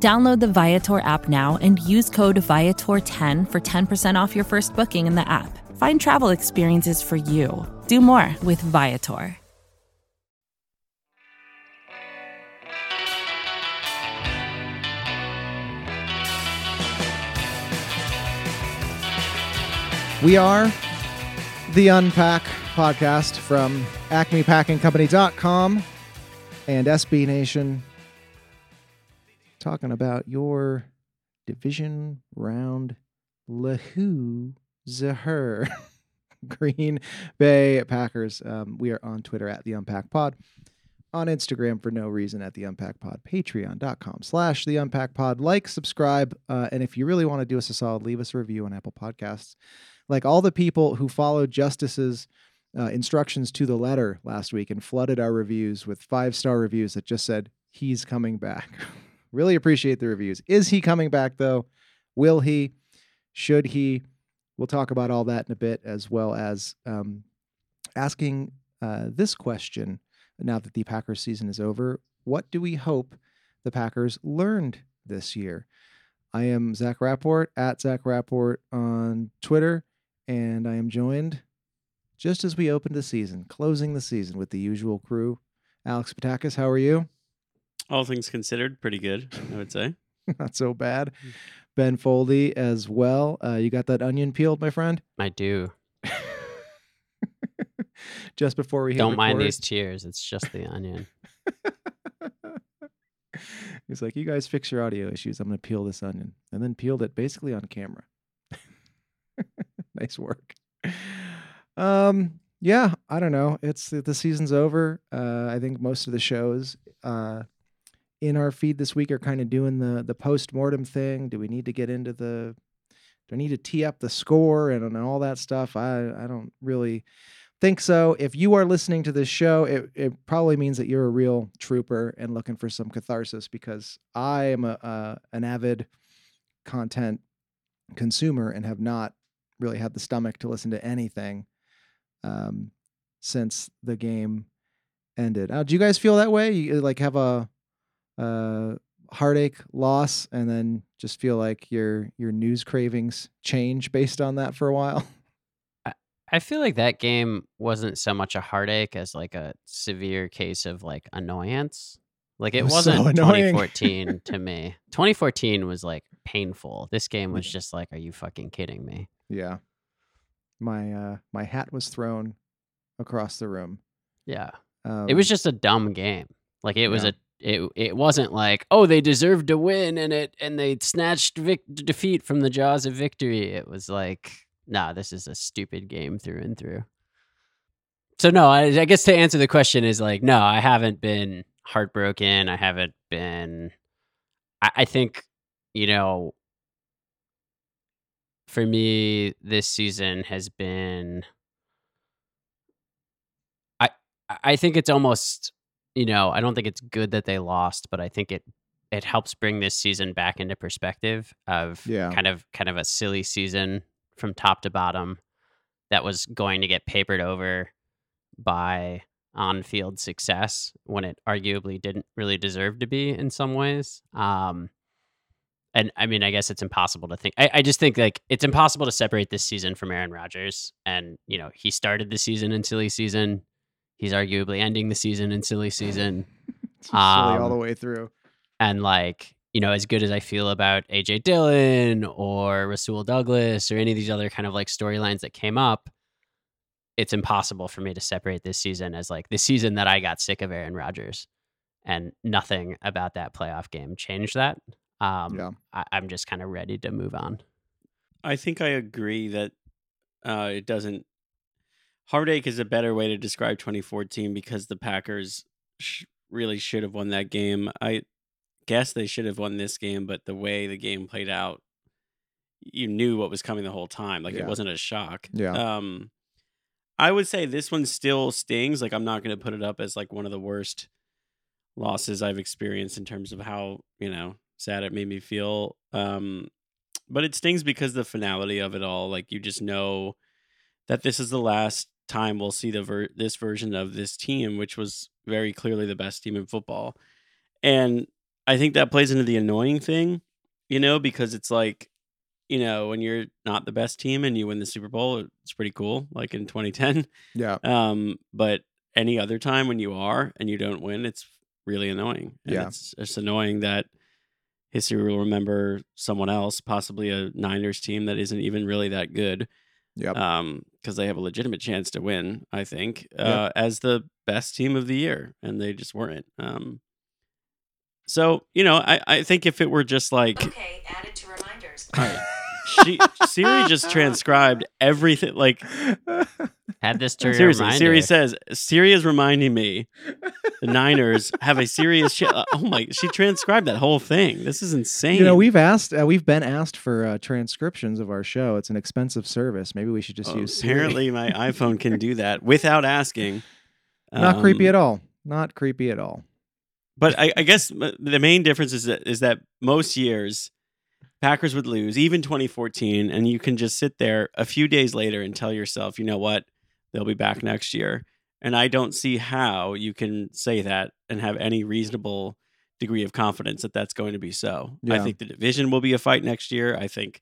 Download the Viator app now and use code Viator10 for 10% off your first booking in the app. Find travel experiences for you. Do more with Viator. We are the Unpack podcast from acmepackingcompany.com and SB Nation talking about your division round Lahu Zahur Green Bay Packers. Um, we are on Twitter at the Unpack Pod, on Instagram for no reason at the Unpack Pod, patreon.com slash the Unpack Pod. Like, subscribe, uh, and if you really want to do us a solid, leave us a review on Apple Podcasts. Like all the people who followed Justice's uh, instructions to the letter last week and flooded our reviews with five star reviews that just said, he's coming back. really appreciate the reviews. Is he coming back though? Will he? Should he? We'll talk about all that in a bit, as well as um, asking uh, this question now that the Packers season is over. What do we hope the Packers learned this year? I am Zach Rapport at Zach Rapport on Twitter, and I am joined just as we opened the season, closing the season with the usual crew. Alex Patakis, how are you? All things considered, pretty good, I would say. Not so bad. Ben Foldy as well. Uh, you got that onion peeled, my friend? I do. just before we hit Don't mind these cheers. It's just the onion. He's like, you guys fix your audio issues. I'm going to peel this onion. And then peeled it basically on camera. nice work. Um, yeah, I don't know. It's the season's over. Uh, I think most of the shows uh, in our feed this week are kind of doing the the post mortem thing. Do we need to get into the? Do I need to tee up the score and, and all that stuff? I I don't really think so. If you are listening to this show, it, it probably means that you're a real trooper and looking for some catharsis because I am a, an avid content consumer and have not really had the stomach to listen to anything um, since the game ended. Uh, do you guys feel that way? You like have a, a heartache, loss, and then just feel like your your news cravings change based on that for a while? I feel like that game wasn't so much a heartache as like a severe case of like annoyance. Like it, It was wasn't so 2014 to me. 2014 was like painful. This game was just like, are you fucking kidding me? Yeah. My uh my hat was thrown across the room. Yeah. Um, It was just a dumb game. Like it was Yeah. a it it wasn't like oh they deserved to win and it and they snatched vic- defeat from the jaws of victory. It was like nah, this is a stupid game through and through. So no, I, I guess to answer the question is like no, I haven't been heartbroken. I haven't been. I, I think you know. For me, this season has been I I think it's almost you know I don't think it's good that they lost, but I think it it helps bring this season back into perspective of Yeah. kind of kind of a silly season from top to bottom that was going to get papered over by on-field success when it arguably didn't really deserve to be in some ways. Um, and I mean, I guess it's impossible to think. I, I just think like it's impossible to separate this season from Aaron Rodgers. And you know, he started the season in silly season. He's arguably ending the season in silly season. it's silly all the um, way through. And like, you know, as good as I feel about AJ Dillon or Rasul Douglas or any of these other kind of like storylines that came up, it's impossible for me to separate this season as like the season that I got sick of Aaron Rodgers. And nothing about that playoff game changed that. Um, Yeah. I, I'm just kind of ready to move on. I think I agree that uh, it doesn't. Heartache is a better way to describe 2014 because the Packers sh- really should have won that game. I guess they should have won this game, but the way the game played out, you knew what was coming the whole time. Like Yeah. it wasn't a shock. Yeah. Um, I would say this one still stings. Like I'm not going to put it up as like one of the worst losses I've experienced in terms of how you know sad it made me feel. Um, but it stings because the finality of it all. Like you just know that this is the last time we'll see the ver- this version of this team, which was very clearly the best team in football. And I think that plays into the annoying thing, you know, because it's like, you know, when you're not the best team and you win the Super Bowl, it's pretty cool, like in 2010. Yeah. Um, but any other time when you are and you don't win, it's really annoying. And Yeah. It's, it's annoying that history will remember someone else, possibly a Niners team that isn't even really that good Yep. um because they have a legitimate chance to win i think Yep. uh as the best team of the year and they just weren't um so you know i i think if it were just like Okay, added to reminders. all right, she siri just transcribed everything like Add this to your seriously reminder. siri says siri is reminding me the niners have a serious ch- uh, oh my she transcribed that whole thing this is insane You know, we've asked, uh, we've been asked for uh, transcriptions of our show. It's an expensive service. Maybe we should just Oh, use Siri. apparently my iphone can do that without asking Not creepy Um, at all. Not creepy at all. But I, I guess the main difference is that is that most years Packers would lose, even 2014, and you can just sit there a few days later and tell yourself, you know what, they'll be back next year. And I don't see how you can say that and have any reasonable degree of confidence that that's going to be so. I think the division will be a fight next year. I think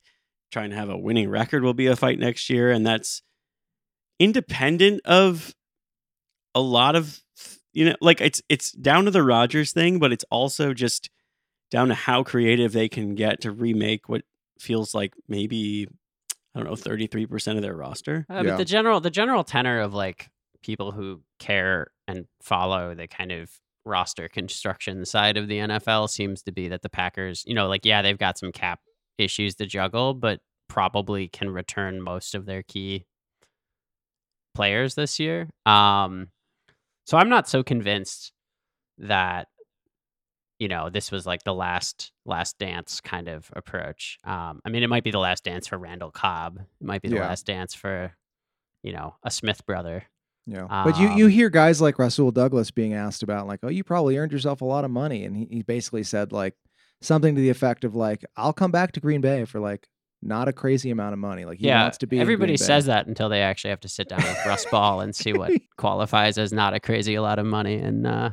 trying to have a winning record will be a fight next year, and that's independent of a lot of you know like it's it's down to the Rodgers thing, but it's also just down to how creative they can get to remake what feels like maybe I don't know 33% of their roster. Uh, Yeah. But the general the general tenor of like people who care and follow the kind of roster construction side of the NFL seems to be that the Packers, you know, like yeah, they've got some cap issues to juggle, but probably can return most of their key players this year. Um so I'm not so convinced that you know this was like the last last dance kind of approach. Um I mean it might be the last dance for Randall Cobb. It might be the Yeah. last dance for you know, a Smith brother. Yeah. but you, you Um, hear guys like Rasul Douglas being asked about, like, oh, you probably earned yourself a lot of money. And he, he basically said, like, something to the effect of, like, I'll come back to Green Bay for, like, not a crazy amount of money. Like, he yeah, wants to be. everybody says that until they actually have to sit down with Russ Ball and see what qualifies as not a crazy a lot of money in uh,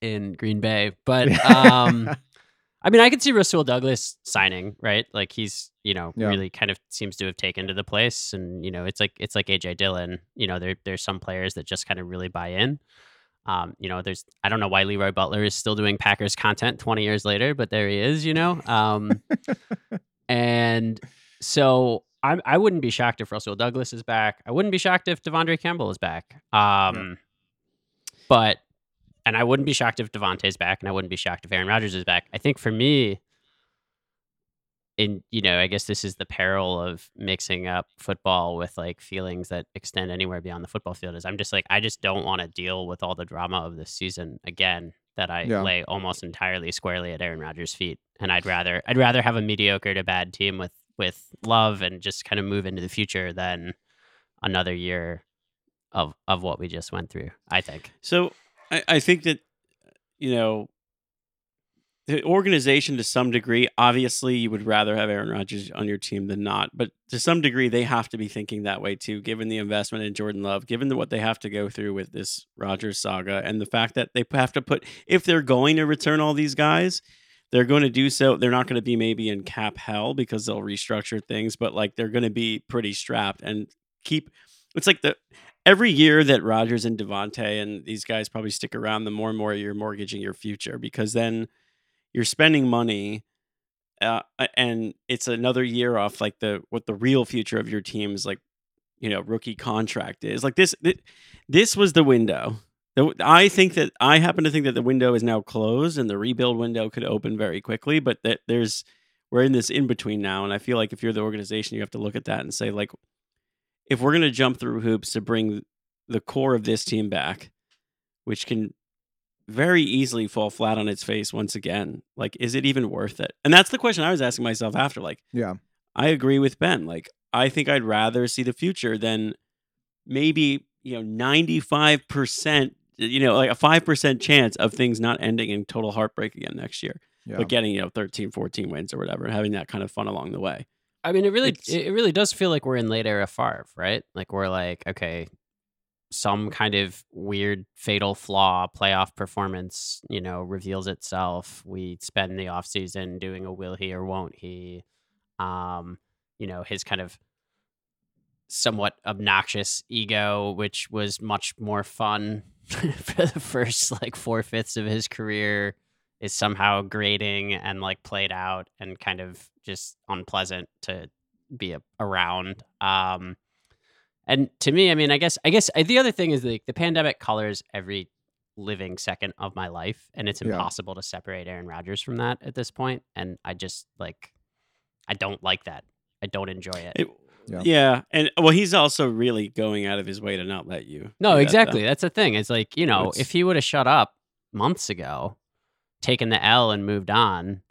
in Green Bay. But um, I mean, I could see Rasul Douglas signing, right? Like he's, you know, Yeah. really kind of seems to have taken to the place, and you know, it's like it's like AJ Dillon. You know, there there's some players that just kind of really buy in. Um, you know, there's I don't know why Leroy Butler is still doing Packers content 20 years later, but there he is. You know, um, and so I I wouldn't be shocked if Russell Douglas is back. I wouldn't be shocked if De'Vondre Campbell is back. Um, but and I wouldn't be shocked if Davante's back, and I wouldn't be shocked if Aaron Rodgers is back. I think for me, in you know, I guess this is the peril of mixing up football with like feelings that extend anywhere beyond the football field. Is I'm just like I just don't want to deal with all the drama of this season again. That I Yeah. lay almost entirely squarely at Aaron Rodgers' feet, and I'd rather I'd rather have a mediocre to bad team with with love and just kind of move into the future than another year of of what we just went through. I think. So I, I think that you know the organization to some degree, obviously you would rather have Aaron Rodgers on your team than not. But to some degree, they have to be thinking that way too, given the investment in Jordan Love, given the, what they have to go through with this Rodgers saga, and the fact that they have to put if they're going to return all these guys, they're going to do so. They're not going to be maybe in cap hell because they'll restructure things, but like they're going to be pretty strapped and keep. It's like the every year that Rodgers and Davante and these guys probably stick around, the more and more you're mortgaging your future because then you're spending money, uh, and it's another year off like the what the real future of your team's like, you know, rookie contract is. Like this, this was the window. I think that I happen to think that the window is now closed and the rebuild window could open very quickly, but that there's we're in this in between now, and I feel like if you're the organization, you have to look at that and say like, if we're going to jump through hoops to bring the core of this team back, which can very easily fall flat on its face once again, like, is it even worth it? And that's the question I was asking myself after. Like, Yeah. I agree with Ben. Like, I think I'd rather see the future than maybe, you know, 95%, you know, like a 5% chance of things not ending in total heartbreak again next year, Yeah. but getting, you know, 13, 14 wins or whatever and having that kind of fun along the way. I mean, it really It's- it really does feel like we're in late era Favre, right? Like we're like, okay, some kind of weird fatal flaw playoff performance, you know, reveals itself. We spend the offseason doing a will he or won't he. Um, you know, his kind of somewhat obnoxious ego, which was much more fun for the first like four fifths of his career, is somehow grating and like played out and kind of just unpleasant to be a, around. Um, and to me, I mean, I guess, I guess uh, the other thing is like the pandemic colors every living second of my life, and it's Yeah. impossible to separate Aaron Rodgers from that at this point. And I just like, I don't like that. I don't enjoy it. It- Yeah. yeah. And well, he's also really going out of his way to not let you. No, do that, exactly. That's the thing. It's like, you know, It's- if he would have shut up months ago, taken the L and moved on,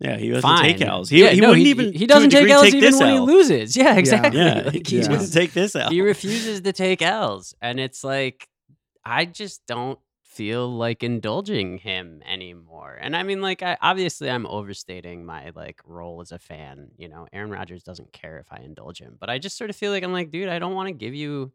Yeah, he doesn't fine. take L's. He, Yeah, he no, wouldn't he, even. He doesn't take L's take even when he loses. Yeah, exactly. Yeah, Like, he Yeah. doesn't take this L. he refuses to take L's, and it's like I just don't feel like indulging him anymore. And I mean, like, I obviously I'm overstating my like role as a fan. You know, Aaron Rodgers doesn't care if I indulge him, but I just sort of feel like I'm like, dude, I don't want to give you.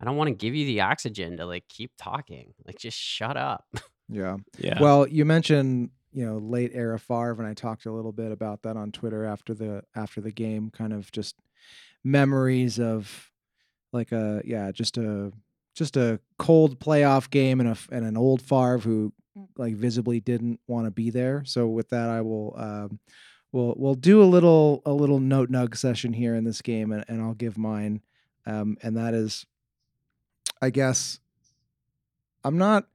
I don't want to give you the oxygen to like keep talking. Like, just shut up. Yeah. yeah. Well, you mentioned you know late era Favre, and I talked a little bit about that on Twitter after the after the game. Kind of just memories of like a yeah, just a just a cold playoff game and a and an old Favre who like visibly didn't want to be there. So with that, I will um, we'll we'll do a little a little note nug session here in this game, and, and I'll give mine, um, and that is, I guess, I'm not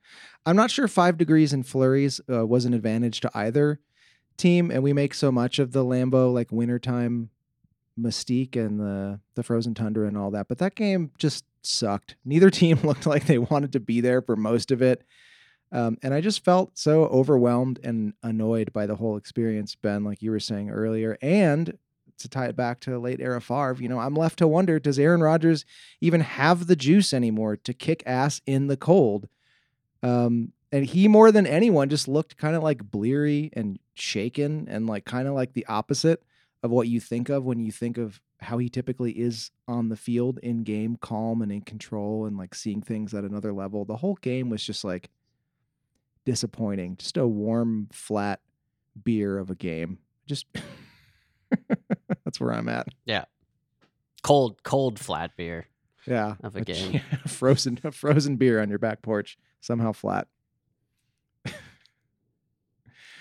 I'm not sure five degrees and flurries uh, was an advantage to either team, and we make so much of the Lambeau like wintertime mystique and the the frozen tundra and all that, but that game just sucked. Neither team looked like they wanted to be there for most of it. Um, and I just felt so overwhelmed and annoyed by the whole experience, Ben, like you were saying earlier. And to tie it back to late era Favre, you know, I'm left to wonder does Aaron Rodgers even have the juice anymore to kick ass in the cold? Um, and he more than anyone just looked kind of like bleary and shaken and like kind of like the opposite of what you think of when you think of how he typically is on the field in game, calm and in control and like seeing things at another level. The whole game was just like disappointing. Just a warm, flat beer of a game. Just that's where I'm at. Yeah. Cold, cold flat beer. Yeah. Of a ch- game. frozen a frozen beer on your back porch, somehow flat.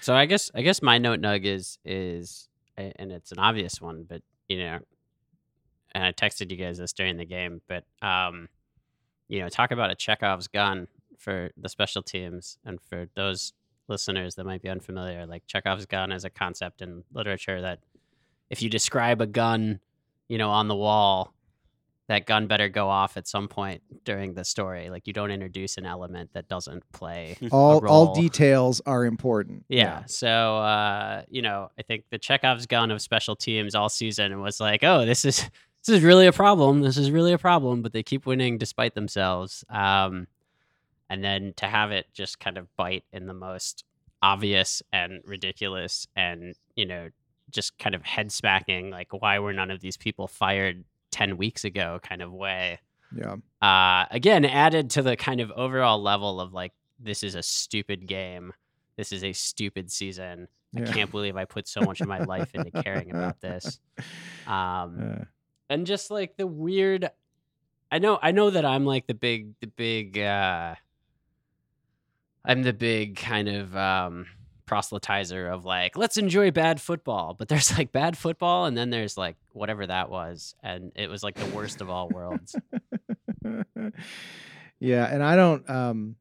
So I guess I guess my note nug is is and it's an obvious one, but you know, and I texted you guys this during the game, but um, you know, talk about a Chekhov's gun for the special teams, and for those listeners that might be unfamiliar, like Chekhov's gun is a concept in literature that if you describe a gun, you know, on the wall, that gun better go off at some point during the story. Like you don't introduce an element that doesn't play All all role. details are important. yeah. So, uh, you know, I think the Chekhov's gun of special teams all season was like, oh, this is this is really a problem. This is really a problem. But they keep winning despite themselves. Um, and then to have it just kind of bite in the most obvious and ridiculous and you know just kind of head smacking like why were none of these people fired 10 weeks ago kind of way. Yeah. uh, again added to the kind of overall level of like this is a stupid game. This is a stupid season. I can't believe i put so much of my life into caring about this. Um, Uh, and just like the weird i know i know that i'm like the big the big uh i'm the big kind of um proselytizer of like let's enjoy bad football. But there's like bad football and then there's like whatever that was and it was like the worst of all worlds. Yeah, and I don't um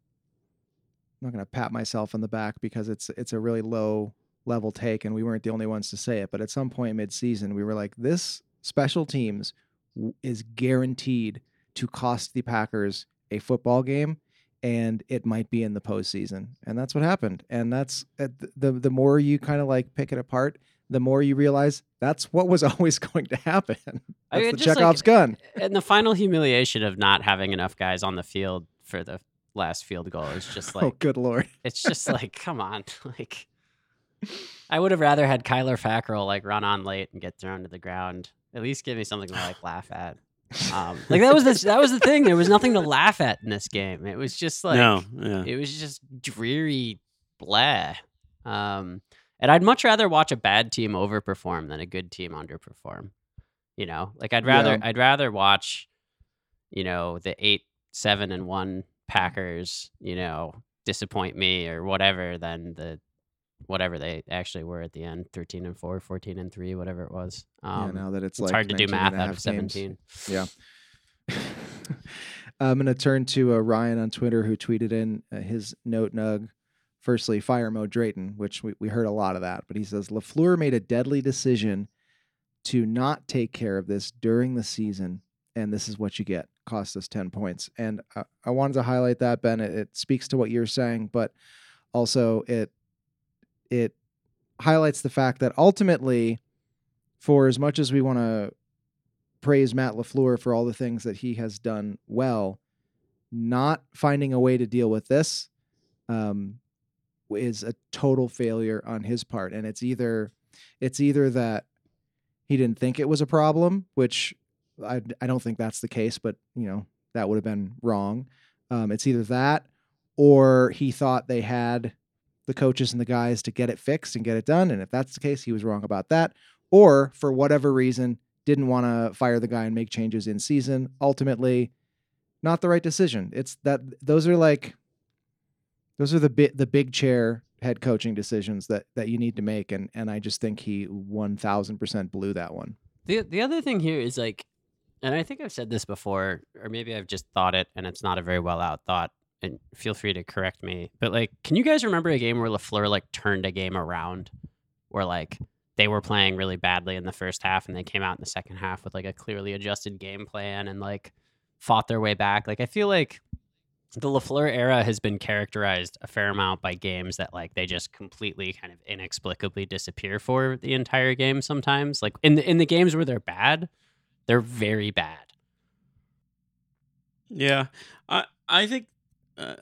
I'm not going to pat myself on the back because it's it's a really low level take and we weren't the only ones to say it, but at some point mid-season we were like this special teams is guaranteed to cost the Packers a football game and it might be in the postseason. And that's what happened. And that's uh, the the more you kind of like pick it apart, the more you realize that's what was always going to happen. That's I mean, the just like- Chekhov's gun. and the final humiliation of not having enough guys on the field for the last field goal is just like oh, good lord. it's just like come on like i would have rather had kyler fackrell like run on late and get thrown to the ground at least give me something to like laugh at um, like that was the that was the thing there was nothing to laugh at in this game it was just like no, yeah. it was just dreary blah um and i'd much rather watch a bad team overperform than a good team underperform you know like i'd rather Yeah. i'd rather watch you know the eight seven and one packers you know disappoint me or whatever than the whatever they actually were at the end 13 and 4 14 and 3 whatever it was um, yeah, now that it's, it's like hard to do math out of games. 17 Yeah. I'm going to turn to uh, Ryan on Twitter who tweeted in uh, his note nug. Firstly, fire Mo Drayton, which we, we heard a lot of that, but he says LaFleur made a deadly decision to not take care of this during the season, and this is what you get. Cost us 10 points. And uh, I wanted to highlight that, Ben. It, it speaks to what you're saying, but also it it highlights the fact that ultimately, for as much as we want to praise Matt LaFleur for all the things that he has done well, not finding a way to deal with this um, is a total failure on his part. And it's either it's either that he didn't think it was a problem, which I, I don't think that's the case, but you know that would have been wrong. Um, it's either that or he thought they had the coaches and the guys to get it fixed and get it done. And if that's the case, he was wrong about that. Or for whatever reason, didn't want to fire the guy and make changes in season. Ultimately, not the right decision. It's that those are like those are the bit the big chair head coaching decisions that that you need to make and and I just think he 1000% blew that one. The the other thing here is like, and I think I've said this before, or maybe I've just thought it, and it's not a very well out thought. And feel free to correct me. But like, can you guys remember a game where Lafleur like turned a game around, where like they were playing really badly in the first half, and they came out in the second half with like a clearly adjusted game plan and like fought their way back. Like I feel like the Lafleur era has been characterized a fair amount by games that like they just completely kind of inexplicably disappear for the entire game sometimes. Like in the in the games where they're bad, they're very bad. Yeah, I I think uh,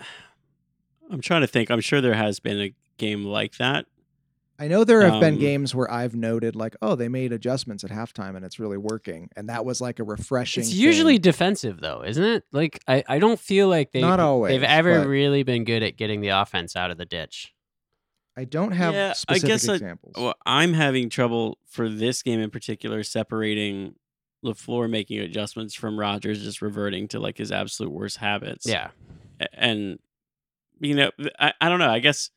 I'm trying to think. I'm sure there has been a game like that. I know there have been Um, games where I've noted like, oh, they made adjustments at halftime and it's really working, and that was like a refreshing. It's thing. usually defensive though, isn't it? Like I, I don't feel like they Not always, they've ever but- really been good at getting the offense out of the ditch. I don't have Yeah, I specific guess I- examples. Well, I'm having trouble for this game in particular separating Lafleur making adjustments from Rodgers just reverting to like his absolute worst habits. Yeah. And you know, I, I don't know. I guess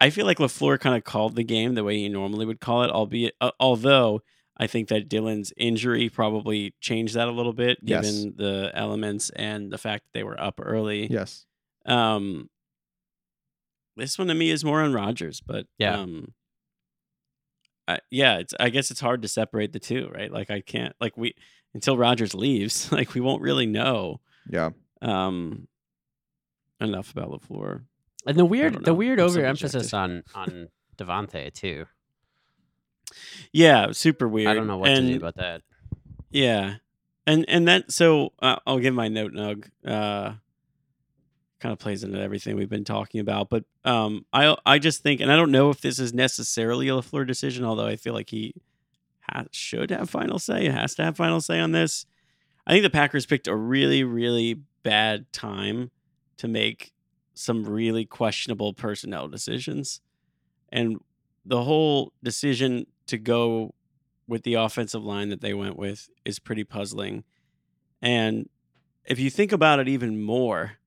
I feel like Lafleur kind of called the game the way he normally would call it, albeit uh, although I think that Dillon's injury probably changed that a little bit, Yes. given the elements and the fact that they were up early. yes. Um, this one to me is more on Rodgers, but Yeah. um, I, yeah, it's I guess it's hard to separate the two, right? Like I can't like we until Rodgers leaves, like we won't really know Yeah. Um enough about Lafleur. And the weird the weird I'm overemphasis subjective. on on Davante too. Yeah, super weird. I don't know what and, to do about that. Yeah, and and that so uh, I'll give my note nug. Uh, kind of plays into everything we've been talking about, but um, I I just think, and I don't know if this is necessarily a Lafleur decision, although I feel like he ha- should have final say, has to have final say on this. I think the Packers picked a really really bad time to make some really questionable personnel decisions, and the whole decision to go with the offensive line that they went with is pretty puzzling. And if you think about it even more,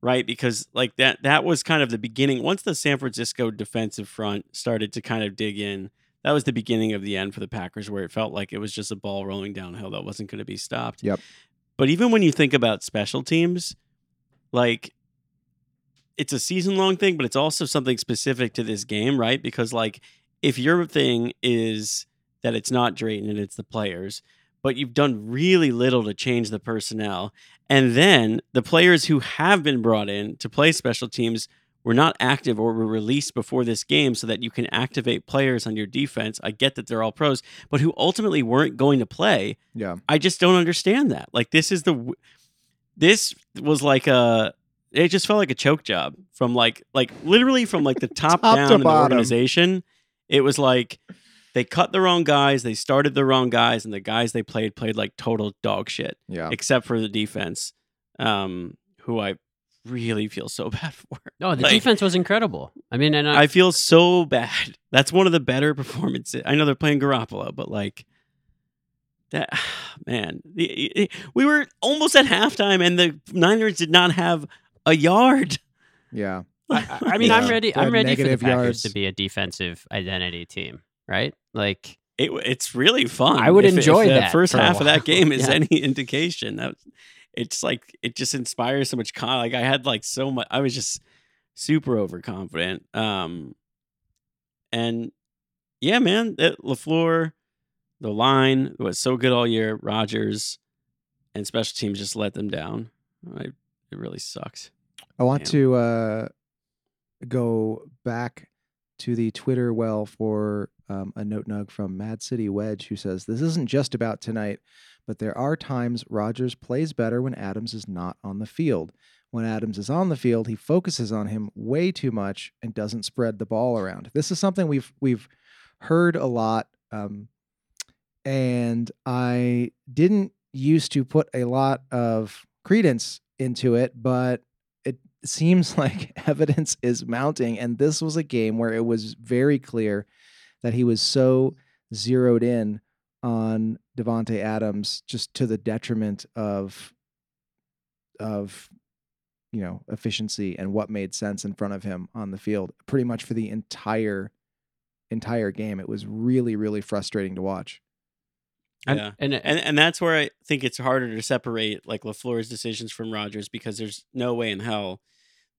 right? Because like that that was kind of the beginning once the San Francisco defensive front started to kind of dig in, that was the beginning of the end for the Packers where it felt like it was just a ball rolling downhill that wasn't going to be stopped. Yep. But even when you think about special teams, like it's a season long thing, but it's also something specific to this game, right? Because like if your thing is that it's not Drayton and it's the players, but you've done really little to change the personnel, and then the players who have been brought in to play special teams were not active or were released before this game so that you can activate players on your defense. I get that they're all pros, but who ultimately weren't going to play. Yeah. I just don't understand that. Like this is the this was like a it just felt like a choke job from like like literally from like the top, Top to down in the organization. It was like they cut the wrong guys, they started the wrong guys, and the guys they played played like total dog shit, Yeah. except for the defense, um, who I really feel so bad for. No, the Like- defense was incredible. I mean, and I, I feel so bad. That's one of the better performances. I know they're playing Garoppolo, but like that, man, the- it- we were almost at halftime, and the Niners did not have a yard. Yeah. I, I mean, Yeah. I'm ready. I'm ready for the Packers yards. to be a defensive identity team, right? Like, It, it's really fun. I would If- if enjoy the that first for a half of that game is Yeah. any indication. That it's like it just inspires so much. Con- like I had like so much. I was just super overconfident. Um, and yeah, man, that Lafleur, the line was so good all year. Rodgers and special teams just let them down. I, it really sucks. I want Damn. to uh, go back to the Twitter well for um, a note nug from Mad City Wedge who says, This isn't just about tonight, but there are times Rodgers plays better when Adams is not on the field. When Adams is on the field, he focuses on him way too much and doesn't spread the ball around. This is something we've we've heard a lot, um, and I didn't used to put a lot of credence into it, but it seems like evidence is mounting. And this was a game where it was very clear that he was so zeroed in on Davante Adams just to the detriment of of you know efficiency and what made sense in front of him on the field pretty much for the entire entire game it was really really frustrating to watch I'm- Yeah. and, and and that's where I think it's harder to separate like Lafleur's decisions from Rodgers because there's no way in hell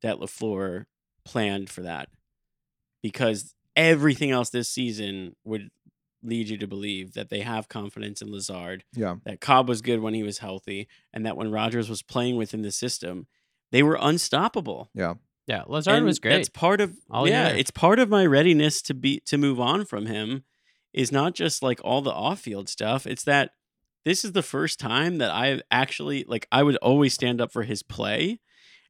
that Lafleur planned for that because everything else this season would lead you to believe that they have confidence in Lazard, yeah that Cobb was good when he was healthy, and that when Rodgers was playing within the system, they were unstoppable. yeah yeah, Lazard And was great. That's part of All yeah, year. it's part of my readiness to be to move on from him is not just like all the off-field stuff. It's that this is the first time that I actually like I would always stand up for his play.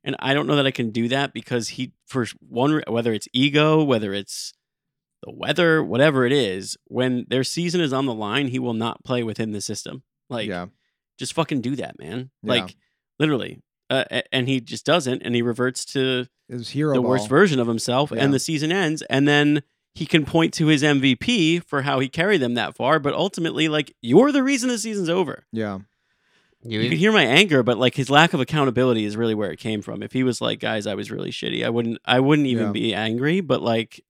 And I don't know that I can do that because he for one whether it's ego, whether it's the weather, whatever it is, when their season is on the line, he will not play within the system. Like yeah just fucking do that, man. Yeah. Like literally. Uh, and he just doesn't and he reverts to it was hero the ball. worst version of himself Yeah. and the season ends and then he can point to his MVP for how he carried them that far but ultimately like you're the reason the season's over. yeah you, You can hear my anger but like his lack of accountability is really where it came from. If he was like guys I was really shitty I wouldn't I wouldn't even Yeah. be angry but like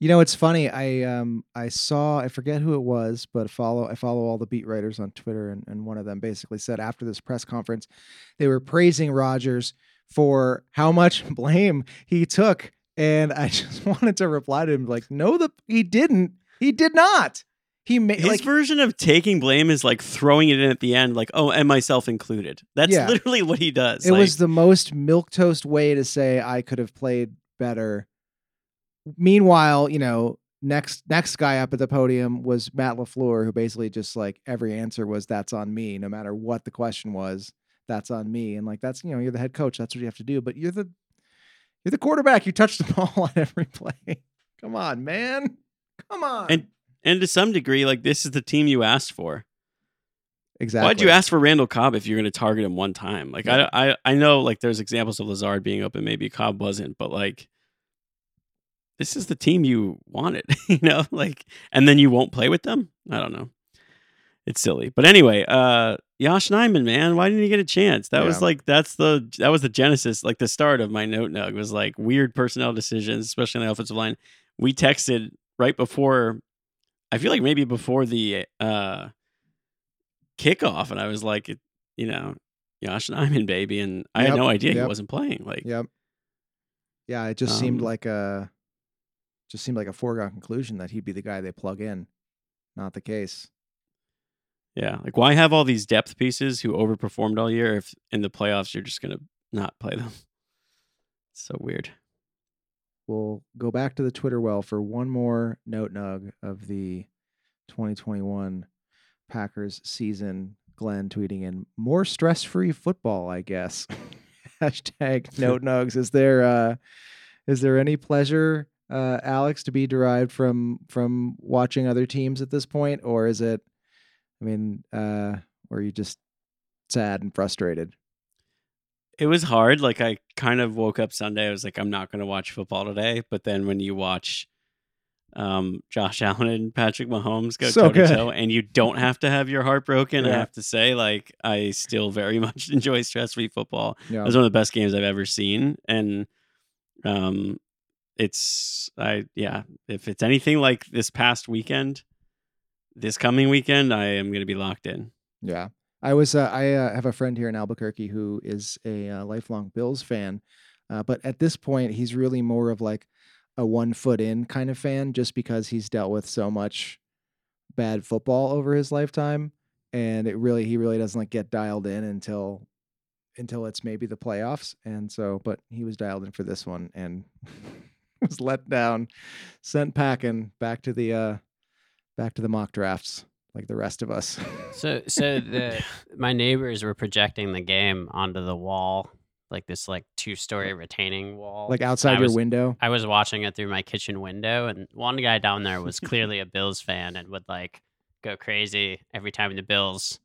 You know, it's funny. I um I saw I forget who it was, but follow I follow all the beat writers on Twitter, and, and one of them basically said after this press conference, they were praising Rodgers for how much blame he took, and I just wanted to reply to him like, no, the he didn't. He did not. He made his like version of taking blame is like throwing it in at the end like oh and myself included. That's Yeah. literally what he does. it Like, was the most milk toast way to say I could have played better. Meanwhile, you know, next next guy up at the podium was Matt Lafleur, who basically just like every answer was "that's on me," no matter what the question was. That's on me, and like that's you know you're the head coach. That's what you have to do. But you're the you're the quarterback. You touch the ball on every play. Come on, man. Come on. And- and to some degree like this is the team you asked for. exactly. Why'd you ask for Randall Cobb if you're going to target him one time? Like I, I, I know like there's examples of Lazard being open, maybe Cobb wasn't, but like this is the team you wanted, you know, like, and then you won't play with them. I don't know. It's silly, but anyway, uh, Yosh Nijman, man, why didn't he get a chance? That was like that's the that was the genesis, like the start of my note nug was like weird personnel decisions, especially on the offensive line. We texted right before, I feel like maybe before the uh kickoff, and I was like, it- you know, Yosh Nijman, baby, and I had no idea he wasn't playing. Like, Yep. Yeah, it just seemed Um, like a just seemed like a foregone conclusion that he'd be the guy they plug in. Not the case. yeah, like why have all these depth pieces who overperformed all year if in the playoffs you're just gonna not play them? so weird. we'll go back to the Twitter well for one more note nug of the 2021 Packers season. Glenn tweeting in more stress free football, I guess. Hashtag note nugs. Is there uh is there any pleasure, uh, Alex, to be derived from from watching other teams at this point? Or is it I mean, uh, or are you just sad and frustrated? It was hard. Like I kind of woke up Sunday. I was like, I'm not going to watch football today. But then when you watch um, Josh Allen and Patrick Mahomes go toe to toe, and you don't have to have your heart broken, I have to say, like I still very much enjoy stress free football. Yeah. It was one of the best games I've ever seen, and um, it's I yeah. If it's anything like this past weekend, this coming weekend, I am going to be locked in. Yeah. I was uh, I uh, have a friend here in Albuquerque who is a uh, lifelong Bills fan. Uh, but at this point he's really more of like a one foot in kind of fan just because he's dealt with so much bad football over his lifetime and it really he really doesn't like get dialed in until until it's maybe the playoffs and so but he was dialed in for this one and was let down sent packing back to the uh back to the mock drafts like the rest of us. So so the my neighbors were projecting the game onto the wall, like this like two story retaining wall. like outside I your was, window? I was watching it through my kitchen window, and one guy down there was clearly a Bills fan and would like go crazy every time the Bills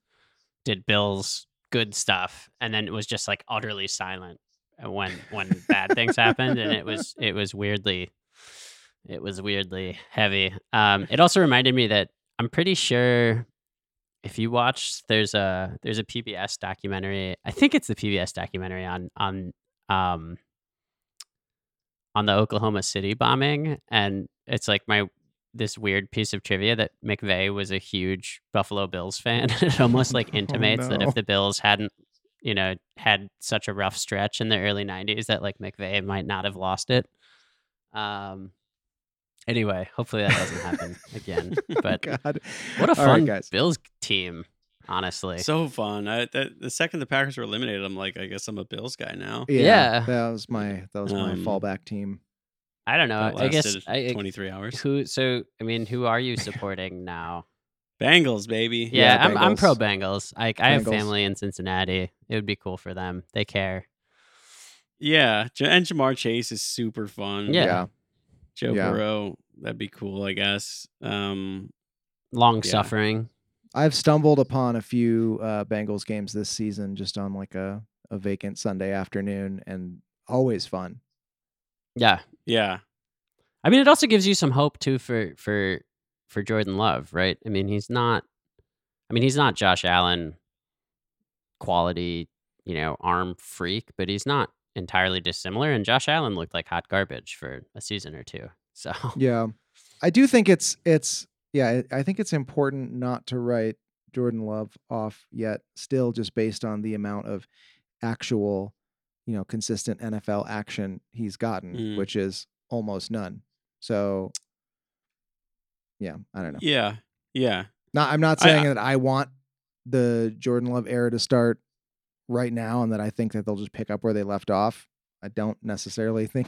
did Bills good stuff, and then it was just like utterly silent when when bad things happened, and it was it was weirdly it was weirdly heavy. Um, it also reminded me that I'm pretty sure if you watch there's a there's a PBS documentary. I think it's the PBS documentary on on um on the Oklahoma City bombing and it's like my this weird piece of trivia that McVeigh was a huge Buffalo Bills fan. it almost like Oh, intimates that if the Bills hadn't you know had such a rough stretch in the early 90s that like McVeigh might not have lost it. Um anyway, hopefully that doesn't happen again. But God. what a All right, fun guys. Bills team, honestly. So fun. I, the, the second the Packers were eliminated, I'm like, I guess I'm a Bills guy now. Yeah, Yeah. that was my that was my Um, fallback team. I don't know. I guess lasted I, I- 23 hours. who. So I mean, who are you supporting now? Bengals, baby. Yeah, Yeah, I'm I'm pro Bengals. Bengals. I I have family in Cincinnati. It would be cool for them. They care. Yeah. J- And Ja'Marr Chase is super fun. Yeah. Joe Yeah. Burrow, that'd be cool, I guess. Um, Long Yeah. suffering. I've stumbled upon a few uh, Bengals games this season just on like a a vacant Sunday afternoon, and always fun. Yeah. yeah. I mean, it also gives you some hope too for for for Jordan Love, right? I mean, he's not. I mean, he's not Josh Allen quality, you know, arm freak, but he's not entirely dissimilar. And Josh Allen looked like hot garbage for a season or two. So Yeah, I do think it's it's yeah. I think it's important not to write Jordan Love off yet. Still, just based on the amount of actual, you know, consistent NFL action he's gotten, Mm. which is almost none. So, yeah, I don't know. Yeah. Yeah. Not, I'm not saying I- that I want the Jordan Love era to start right now, and that I think that they'll just pick up where they left off. I don't necessarily think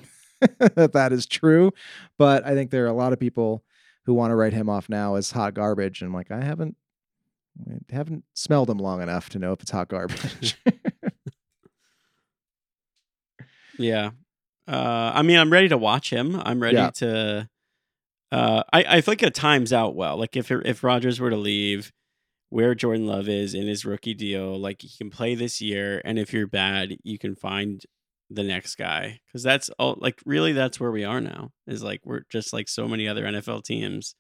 that that is true, but I think there are a lot of people who want to write him off now as hot garbage, and like, I haven't, I haven't smelled him long enough to know if it's hot garbage. Yeah. Uh, I mean, I'm ready to watch him. I'm ready Yeah. to. Uh, I I think it times out well. Like if if Rodgers were to leave, where Jordan Love is in his rookie deal, like he can play this year, and if you're bad, you can find the next guy because that's all. Like really, that's where we are now. Is like we're just like so many other NFL teams,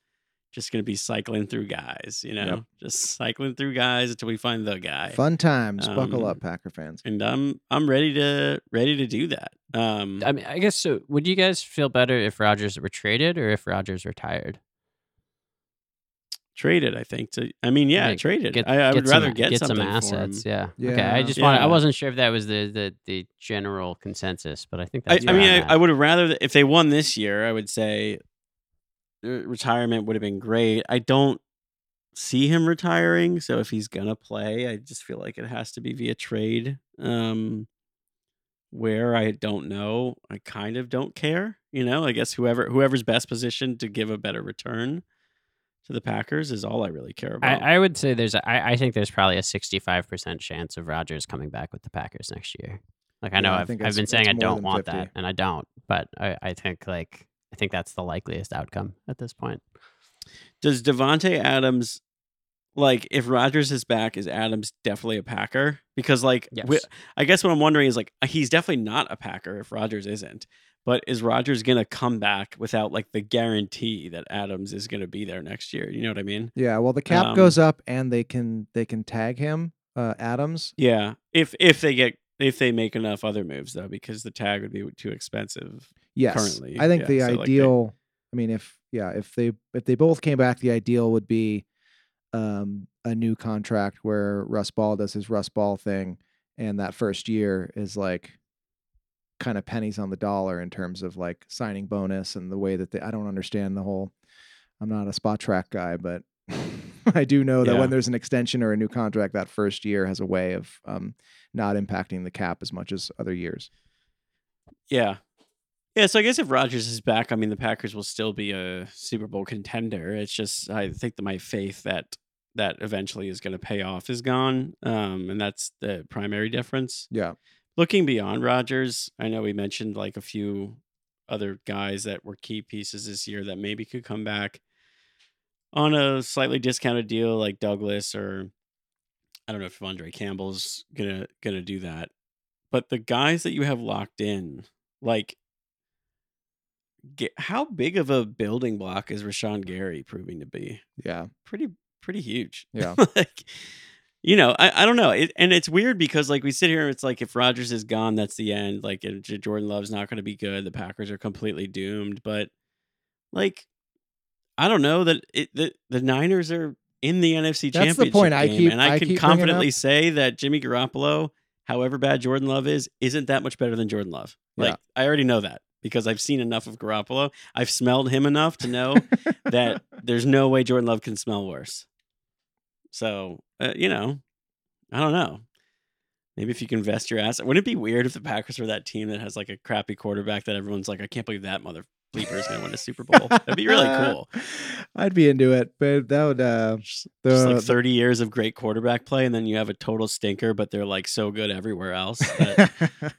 just gonna be cycling through guys. You know, Yep. just cycling through guys until we find the guy. Fun times, buckle Um, up, Packer fans. And I'm I'm ready to ready to do that. Um, I mean, I guess so. Would you guys feel better if Rodgers were traded or if Rodgers retired? Traded, I think. To I mean, yeah, Like, traded. Get, I, I would get rather some, get, get some assets. For him. Yeah. Okay. I Yeah. just wanted. I wasn't sure if that was the the, the general consensus, but I think I, that's. I where mean, I'm I, would have rather th- if they won this year. I would say retirement would have been great. I don't see him retiring, so if he's gonna play, I just feel like it has to be via trade. Um, where I don't know, I kind of don't care. You know, I guess whoever whoever's best positioned to give a better return to the Packers is all I really care about. I, I would say there's a, I, I think there's probably a 65% chance of Rodgers coming back with the Packers next year. Like I know Yeah, I I've, think I've been saying I don't want 50. that and I don't, but I, I think like I think that's the likeliest outcome at this point. Does Davante Adams like if Rodgers is back, is Adams definitely a Packer? Because like Yes. wi- I guess what I'm wondering is like he's definitely not a Packer if Rodgers isn't. But is Rodgers gonna come back without like the guarantee that Adams is gonna be there next year? You know what I mean? Yeah, well, the cap Um, goes up, and they can they can tag him, uh, Adams. Yeah. If if they get if they make enough other moves though, because the tag would be too expensive. Yes, currently, I think yeah, the so, like, they- ideal. I mean, if yeah, if they if they both came back, the ideal would be um, a new contract where Russ Ball does his Russ Ball thing, and that first year is like kind of pennies on the dollar in terms of like signing bonus and the way that they. I don't understand the whole. I'm not a Spotrac guy, but I do know that Yeah. when there's an extension or a new contract, that first year has a way of um, not impacting the cap as much as other years. Yeah. Yeah, so I guess if Rodgers is back, I mean the Packers will still be a Super Bowl contender. It's just I think that my faith that that eventually is going to pay off is gone, um, and that's the primary difference. Yeah. Looking beyond Rodgers, I know we mentioned like a few other guys that were key pieces this year that maybe could come back on a slightly discounted deal, like Douglas or I don't know if Andre Campbell's gonna gonna do that. But the guys that you have locked in, like how big of a building block is Rashan Gary proving to be? Yeah. Pretty pretty huge. Yeah. like you know, I, I don't know. It, and it's weird because like we sit here and it's like if Rodgers is gone, that's the end. Like Jordan Love's not going to be good. The Packers are completely doomed. But like, I don't know that it, the the Niners are in the NFC That's Championship the point I game, keep- and I, I can confidently say that Jimmy Garoppolo, however bad Jordan Love is, isn't that much better than Jordan Love. Like Yeah. I already know that because I've seen enough of Garoppolo. I've smelled him enough to know that there's no way Jordan Love can smell worse. So, uh, you know, I don't know. Maybe if you can invest your ass, wouldn't it be weird if the Packers were that team that has like a crappy quarterback that everyone's like, I can't believe that mother bleeper is going to win a Super Bowl? That'd be really cool. I'd be into it, but that would uh Just, the, just like the- 30 years of great quarterback play, and then you have a total stinker, but they're like so good everywhere else that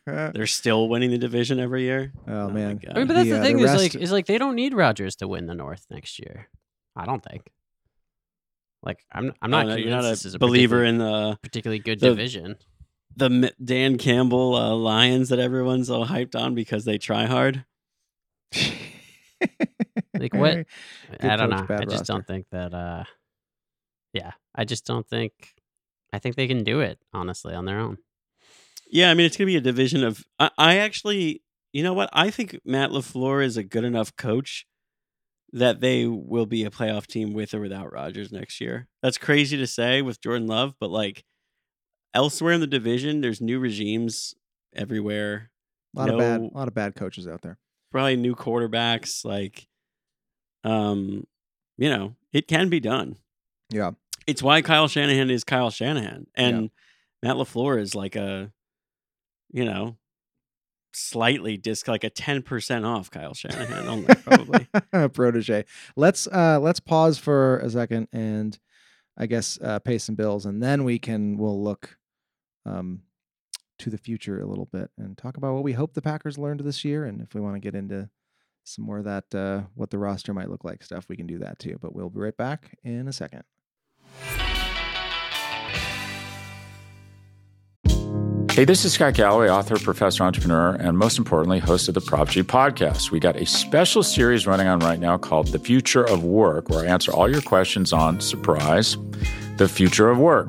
they're still winning the division every year. oh my man. I mean, but that's The, the, uh, thing the is like is like they don't need Rodgers to win the North next year. I don't think. Like I'm I'm not Oh, no, convinced you're not this a is a believer in the particularly good the- division. the Dan Campbell uh, Lions that everyone's all hyped on because they try hard. Like, what- Good I don't coach, know. I just roster. don't think that. uh Yeah, I just don't think. I think they can do it honestly on their own. Yeah, I mean it's gonna be a division of. I, I actually, you know what? I think Matt Lafleur is a good enough coach that they will be a playoff team with or without Rodgers next year. That's crazy to say with Jordan Love, but like elsewhere in the division, there's new regimes everywhere. A lot of bad, a lot of bad coaches out there. Probably new quarterbacks. Like, um, you know, it can be done. Yeah. it's why Kyle Shanahan is Kyle Shanahan, and Matt Lafleur is like a, you know, slightly disc like a ten percent off Kyle Shanahan only probably. protege. Let's uh let's pause for a second and I guess uh pay some bills and then we can we'll look um to the future a little bit and talk about what we hope the Packers learned this year and if we want to get into some more of that uh what the roster might look like stuff we can do that too but we'll be right back in a second. Hey, this is Scott Galloway, author, professor, entrepreneur, and most importantly, host of the Prop G podcast. We got a special series running on right now called The Future of Work, where I answer all your questions on surprise, the future of work.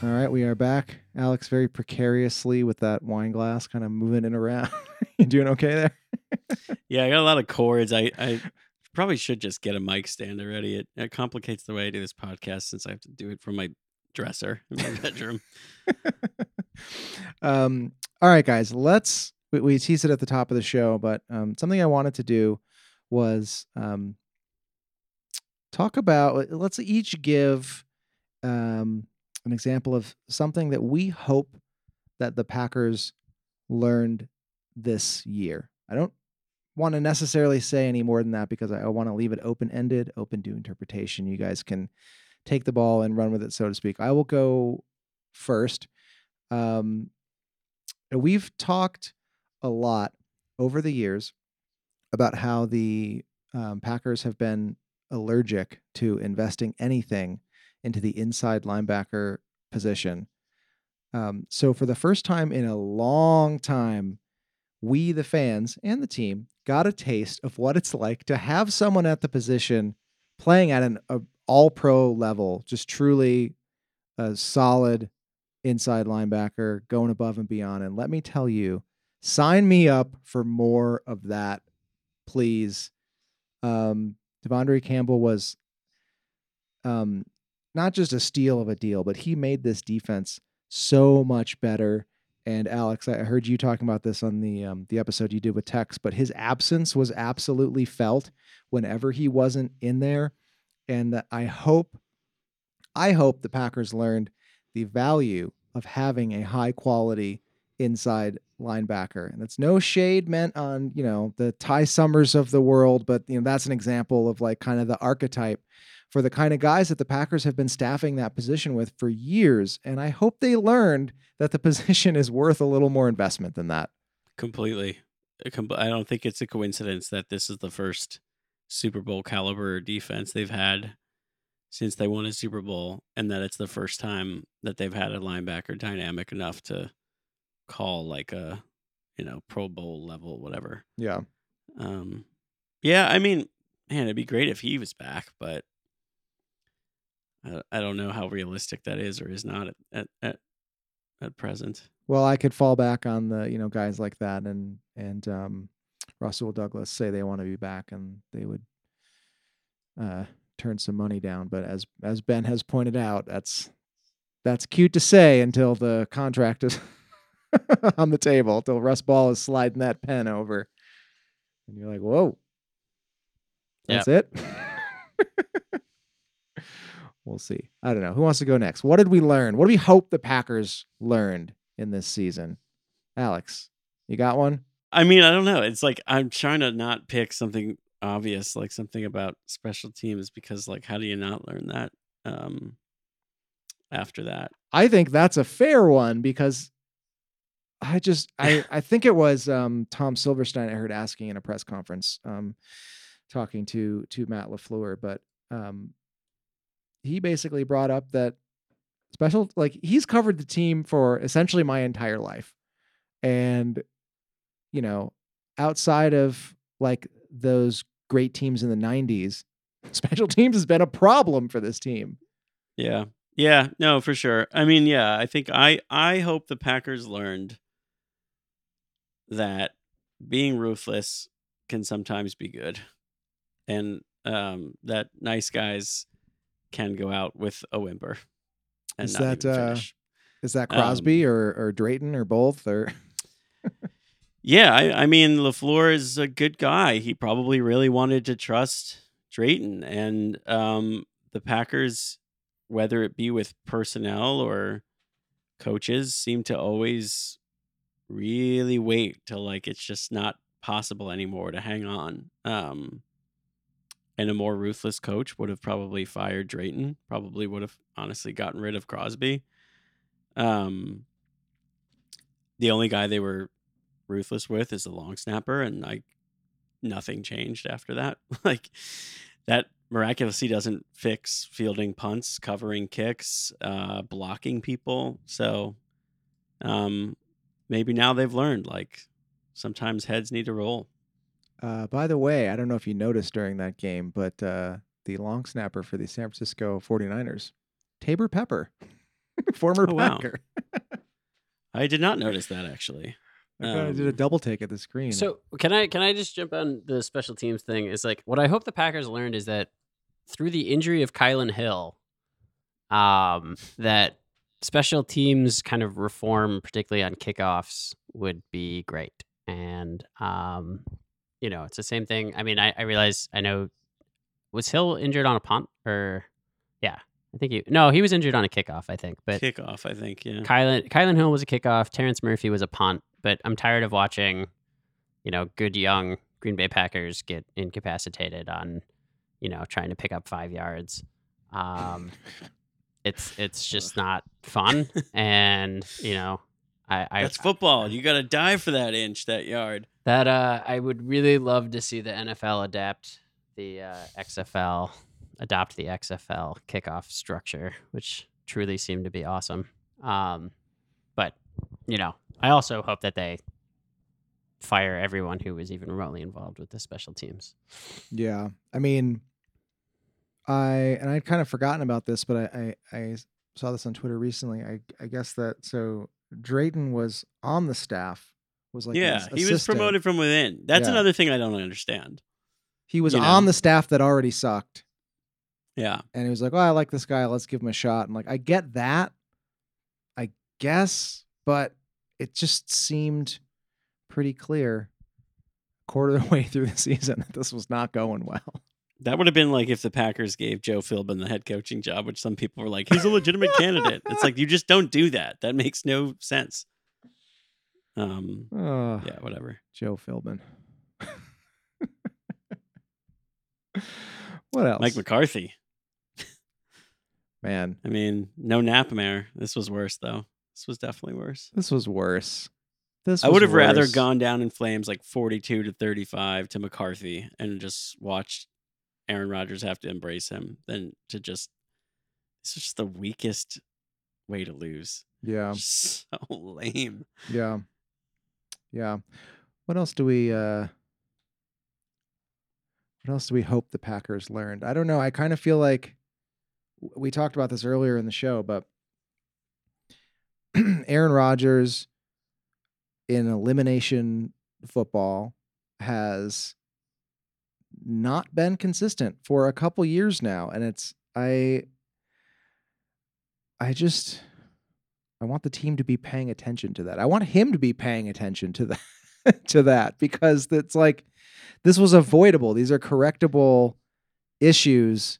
All right, we are back. Alex, very precariously with that wine glass, kind of moving it around. you doing okay there? Yeah, I got a lot of cords. I, I probably should just get a mic stand already. It, it complicates the way I do this podcast since I have to do it from my dresser in my bedroom. um, all right, guys, let's. We, we teased it at the top of the show, but um, something I wanted to do was um, talk about. Let's each give um, an example of something that we hope that the Packers learned this year. I don't want to necessarily say any more than that because I, want to leave it open ended, open to interpretation. You guys can take the ball and run with it, so to speak. I will go first. Um, we've talked a lot over the years about how the um, Packers have been allergic to investing anything into the inside linebacker position. Um, so, for the first time in a long time, we, the fans and the team, got a taste of what it's like to have someone at the position playing at an all pro level, just truly a solid inside linebacker, going above and beyond. And let me tell you, sign me up for more of that, please. Um, De'Vondre Campbell was um, not just a steal of a deal, but he made this defense so much better. And Alex, I heard you talking about this on the um, the episode you did with Tex, but his absence was absolutely felt whenever he wasn't in there. And I hope, I hope the Packers learned the value of having a high quality inside linebacker. And it's no shade meant on, you know, the Ty Summers of the world, but you know, that's an example of like kind of the archetype for the kind of guys that the Packers have been staffing that position with for years. And I hope they learned that the position is worth a little more investment than that. Completely. I don't think it's a coincidence that this is the first Super Bowl caliber defense they've had since they won a Super Bowl, and that it's the first time that they've had a linebacker dynamic enough to call like a you know Pro Bowl level whatever. Yeah. Um. Yeah, I mean, man, it'd be great if he was back, but I, I don't know how realistic that is or is not at, at at at present. Well, I could fall back on the you know guys like that and and um, Rasul Douglas say they want to be back and they would uh, turn some money down. But as as Ben has pointed out, that's that's cute to say until the contract is on the table, until Russ Ball is sliding that pen over, and you're like, whoa, that's yep. it. we'll see. I don't know. Who wants to go next? What did we learn? What do we hope the Packers learned in this season? Alex, you got one? I mean, I don't know. It's like I'm trying to not pick something obvious, like something about special teams, because like, how do you not learn that um, after that? I think that's a fair one because I just I I think it was um, Tom Silverstein I heard asking in a press conference, um, talking to to Matt Lafleur, but um, he basically brought up that special like he's covered the team for essentially my entire life, and you know, outside of like those great teams in the 90s, special teams has been a problem for this team. Yeah. Yeah, no, for sure. I mean, yeah, I think I I hope the Packers learned that being ruthless can sometimes be good. And um that nice guys can go out with a whimper. is that uh, is that Crosby um, or or Drayton or both or Yeah, I, I mean Lafleur is a good guy. He probably really wanted to trust Drayton, and um, the Packers, whether it be with personnel or coaches, seem to always really wait till like it's just not possible anymore to hang on. Um, and a more ruthless coach would have probably fired Drayton. Probably would have honestly gotten rid of Crosby. Um, the only guy they were ruthless with is the long snapper, and like nothing changed after that. like that miraculously doesn't fix fielding punts, covering kicks, uh, blocking people. So um, maybe now they've learned like sometimes heads need to roll. Uh, by the way, I don't know if you noticed during that game, but uh, the long snapper for the San Francisco 49ers, Taybor Pepper, former Oh, wow. Packer. I did not notice that actually. I kinda did a Um, double take at the screen. So can I can I just jump on the special teams thing? Is like what I hope the Packers learned is that through the injury of Kylin Hill, um, that special teams kind of reform, particularly on kickoffs, would be great. And um, you know, it's the same thing. I mean, I, I realize I know was Hill injured on a punt or yeah, I think he no, he was injured on a kickoff, I think. But kickoff, I think. Yeah. Kylin Kylin Hill was a kickoff. Terrence Murphy was a punt. But I'm tired of watching, you know, good young Green Bay Packers get incapacitated on, you know, trying to pick up five yards. Um, it's it's just not fun, and you know, I, I That's football. You got to dive for that inch, that yard. That uh, I would really love to see the NFL adapt the uh, XFL, adopt the XFL kickoff structure, which truly seemed to be awesome. Um, but you know, I also hope that they fire everyone who was even remotely involved with the special teams. Yeah, I mean, I and I'd kind of forgotten about this, but I I, I saw this on Twitter recently. I I guess that so Drayton was on the staff, was like yeah, he was promoted from within. That's Yeah. another thing I don't understand. He was you on the staff that already sucked, Yeah. and he was like, "Oh, I like this guy. Let's give him a shot." And like, I get that, I guess, but it just seemed pretty clear, quarter of the way through the season, that this was not going well. That would have been like if the Packers gave Joe Philbin the head coaching job, which some people were like, he's a legitimate candidate. It's like you just don't do that. That makes no sense. Um, Oh, yeah, whatever. Joe Philbin. what else? Mike McCarthy. Man, I mean, no Napmare. This was worse though. This was definitely worse. this was worse. This I would have rather gone down in flames like 42 to 35 to McCarthy and just watched Aaron Rodgers have to embrace him than to just it's just the weakest way to lose. Yeah, Just so lame. yeah, yeah. What else do we? uh What else do we hope the Packers learned? I don't know. I kind of feel like we talked about this earlier in the show, but Aaron Rodgers in elimination football has not been consistent for a couple years now and it's I I just I want the team to be paying attention to that. I want him to be paying attention to that to that because it's like this was avoidable. These are correctable issues.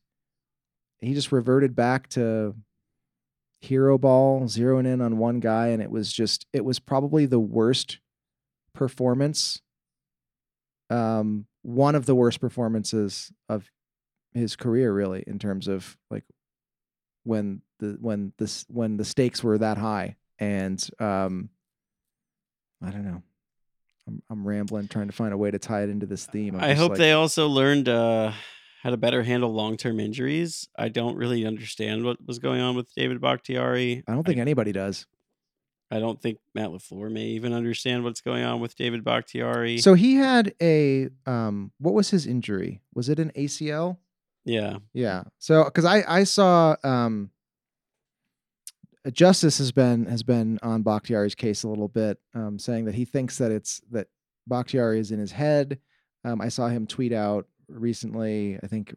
He just reverted back to hero ball, zeroing in on one guy, and it was just it was probably the worst performance. Um, one of the worst performances of his career, really, in terms of like when the when this when the stakes were that high, and um, I don't know. I'm I'm rambling, trying to find a way to tie it into this theme. I'm I hope like- they also learned uh, how to better handle long term injuries. I don't really understand what was going on with David Bakhtiari. I don't think anybody does. I don't think Matt LaFleur may even understand what's going on with David Bakhtiari. So he had a um, what was his injury? Was it an ACL? Yeah. Yeah. So because I I saw um Justice has been has been on Bakhtiari's case a little bit, um, saying that he thinks that it's that Bakhtiari is in his head. Um, I saw him tweet out recently, I think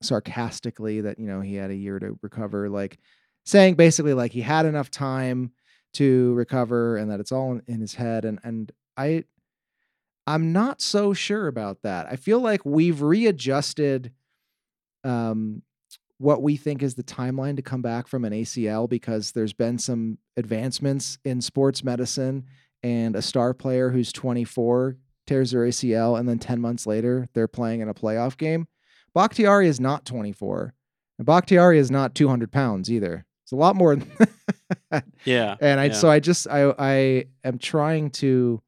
sarcastically that you know he had a year to recover, like saying basically like he had enough time to recover and that it's all in, in his head. And and I I'm not so sure about that. I feel like we've readjusted um, what we think is the timeline to come back from an ACL because there's been some advancements in sports medicine and a star player who's 24 tears their ACL and then 10 months later they're playing in a playoff game. Bakhtiari is not 24, and Bakhtiari is not 200 pounds either. It's a lot more than. Yeah. And I yeah. so I just I I am trying to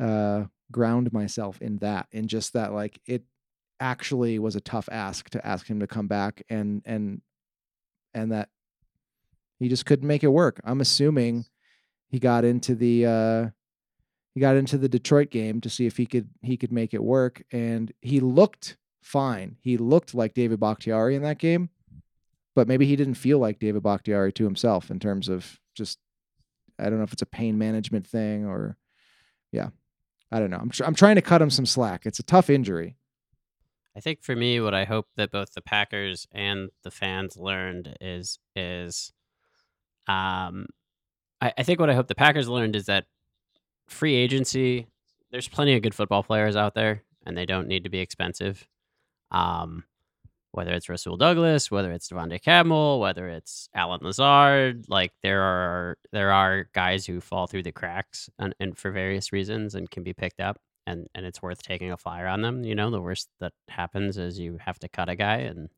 uh ground myself in that in just that like it actually was a tough ask to ask him to come back and and and that he just couldn't make it work. I'm assuming he got into the uh he got into the Detroit game to see if he could he could make it work and he looked fine. He looked like David Bakhtiari in that game, but maybe he didn't feel like David Bakhtiari to himself in terms of just I don't know if it's a pain management thing or yeah. I don't know. I'm tr- I'm trying to cut him some slack. It's a tough injury. I think for me, what I hope that both the Packers and the fans learned is is, um, I, I think what I hope the Packers learned is that free agency. There's plenty of good football players out there, and they don't need to be expensive. Um, whether it's Rasul Douglas, whether it's De'Vondre Campbell, whether it's Allen Lazard, like there are there are guys who fall through the cracks and, and for various reasons and can be picked up and and it's worth taking a flyer on them. You know, the worst that happens is you have to cut a guy, and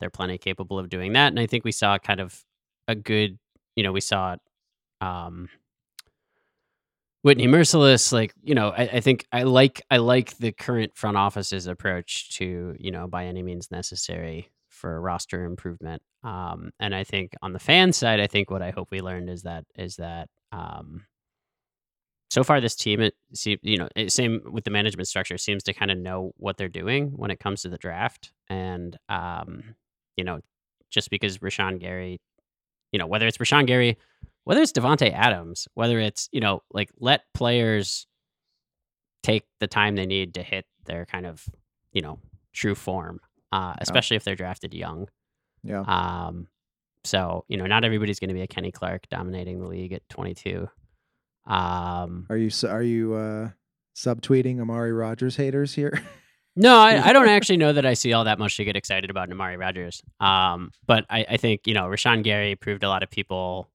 they're plenty capable of doing that. And I think we saw kind of a good, you know, we saw um, Whitney Mercilus. Like, you know, I, I think I like I like the current front office's approach to you know by any means necessary for roster improvement. Um, and I think on the fan side, I think what I hope we learned is that is that um, so far this team it see you know it, same with the management structure seems to kind of know what they're doing when it comes to the draft. And um you know just because Rashan Gary you know whether it's Rashan Gary whether it's Davante Adams whether it's you know like let players take the time they need to hit their kind of you know true form uh especially if they're drafted young. Yeah. um so you know not everybody's going to be a Kenny Clark dominating the league at 22 um, Are you are you uh subtweeting Amari Rodgers haters here? no, I, I don't actually know that I see all that much to get excited about in Amari Rodgers. Um, but I, I think you know Rashan Gary proved a lot of people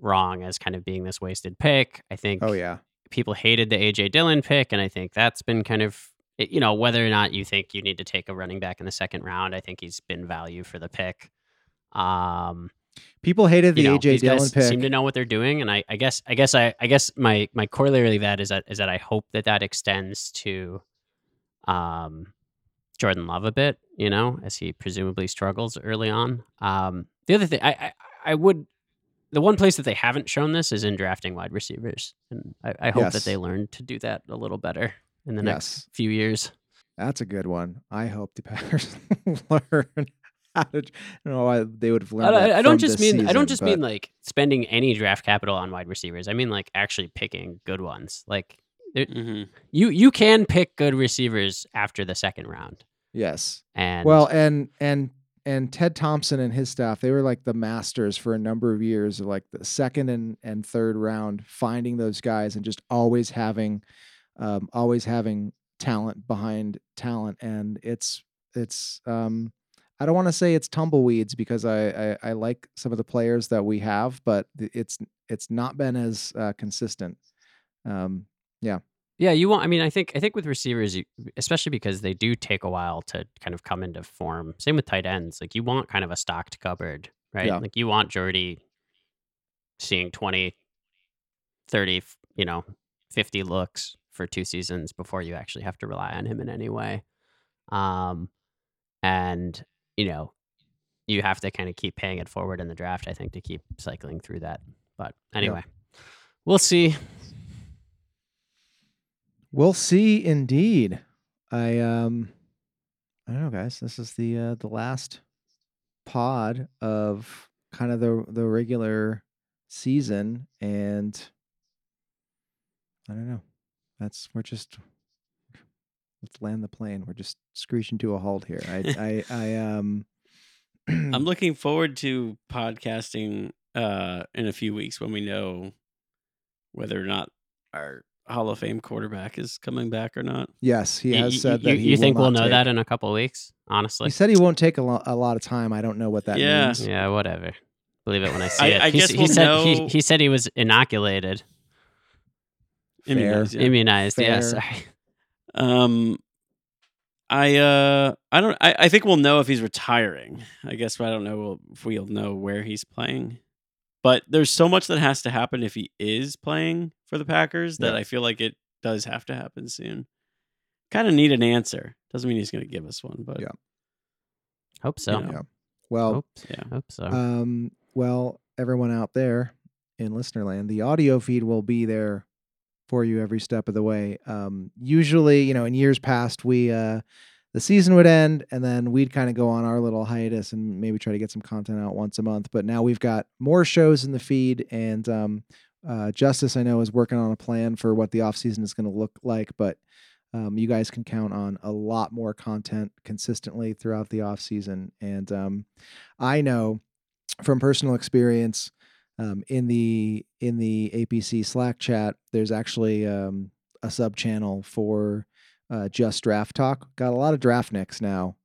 wrong as kind of being this wasted pick. I think oh yeah. people hated the AJ Dillon pick, and I think that's been kind of you know whether or not you think you need to take a running back in the second round. I think he's been value for the pick. Um, People hated the you know, AJ Dillon pick. seem to know what they're doing, and I, I guess, I guess, I, I guess my my corollary to that is that is that I hope that that extends to, um, Jordan Love a bit, you know, as he presumably struggles early on. Um, the other thing, I, I, I would, the one place that they haven't shown this is in drafting wide receivers, and I, I hope Yes. that they learn to do that a little better in the next Yes. few years. That's a good one. I hope the Packers learn how to. You know, I, they would have I, learned. that I- I don't just this mean I don't just but- mean like spending any draft capital on wide receivers. I mean like actually picking good ones. Like there- Mhm. you you can pick good receivers after the second round. yes. And Well, and and and Ted Thompson and his staff, they were like the masters for a number of years of like the second and and third round, finding those guys and just always having, um, always having talent behind talent, and it's it's um. I don't want to say it's tumbleweeds because I, I I like some of the players that we have, but it's it's not been as uh, consistent. Um, yeah, you want. I mean, I think I think with receivers, you, especially because they do take a while to kind of come into form. Same with tight ends. Like you want kind of a stocked cupboard, right? Yeah. Like you want Jordy seeing 20, 30, you know, 50 looks for two seasons before you actually have to rely on him in any way. Um, and you know, you have to kind of keep paying it forward in the draft, I think, to keep cycling through that. But anyway, we'll see. We'll see indeed. I um I don't know guys, this is the uh the last pod of kind of the the regular season and I don't know. That's we're just let's land the plane. We're just screeching to a halt here. I I I um I'm looking forward to podcasting uh, in a few weeks when we know whether or not our Hall of Fame quarterback is coming back or not. Yes, he has y- said you, that he you will think we'll not know take- that in a couple weeks? Honestly, He said he won't take a, lo- a lot of time. I don't know what that Yeah. means. yeah, whatever. Believe it when I see I- it. I He guess he, we'll said he, know- he said he was inoculated, Fair. Immunized, yeah. immunized. Yeah, sorry. Um, I uh I don't I, I think we'll know if he's retiring. I guess I don't know if we'll know where he's playing. But there's so much that has to happen if he is playing for the Packers that Yeah. I feel like it does have to happen soon. Kind of need an answer. Doesn't mean he's going to give us one, but Yeah. Hope so. Yeah. Yeah. Well, Hope, Yeah. hope so. Um, well, everyone out there in listener land, the audio feed will be there for you every step of the way. Um, usually, you know, in years past, we uh, the season would end and then we'd kind of go on our little hiatus and maybe try to get some content out once a month. But now we've got more shows in the feed, and um, uh, Justice, I know, is working on a plan for what the off season is going to look like, but. Um, you guys can count on a lot more content consistently throughout the off season, and um, I know from personal experience um, in the in the APC Slack chat, there's actually um, a sub channel for uh, just draft talk. Got a lot of draft nicks now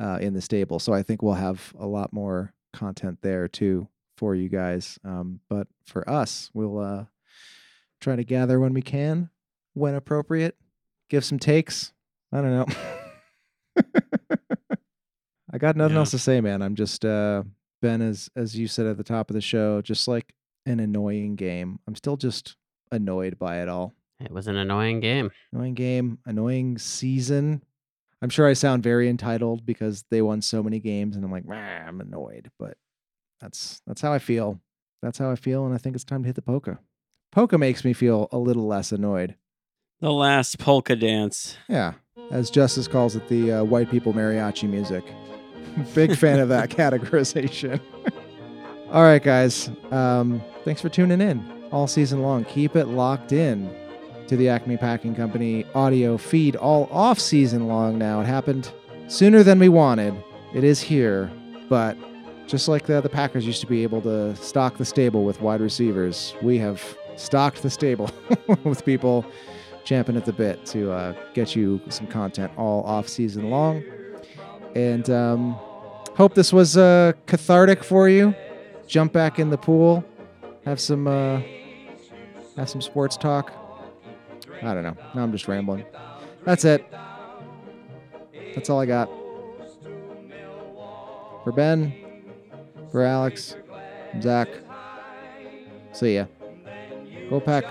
uh, in the stable, so I think we'll have a lot more content there too for you guys. Um, but for us, we'll uh, try to gather when we can, when appropriate, give some takes. I don't know. I got nothing Yeah. else to say, man. I'm just uh Ben as as you said at the top of the show, just like an annoying game. I'm still just annoyed by it all. it was an annoying game. Annoying game, annoying season. I'm sure I sound very entitled because they won so many games and I'm like, "Rah, I'm annoyed, but that's that's how I feel. That's how I feel and I think it's time to hit the polka. Polka makes me feel a little less annoyed. the last polka dance. Yeah, as Justice calls it, the uh, white people mariachi music. Big fan of that categorization. all right, guys. Um, thanks for tuning in all season long. Keep it locked in to the Acme Packing Company audio feed all off season long now. It happened sooner than we wanted. It is here, but just like the, the Packers used to be able to stock the stable with wide receivers, we have stocked the stable with people champing at the bit to uh, get you some content all off season long. And um, hope this was uh, cathartic for you. Jump back in the pool, have some uh, have some sports talk. I don't know. Now I'm just rambling. That's it. That's all I got. For Ben, for Alex, Zach. See ya. Go Pack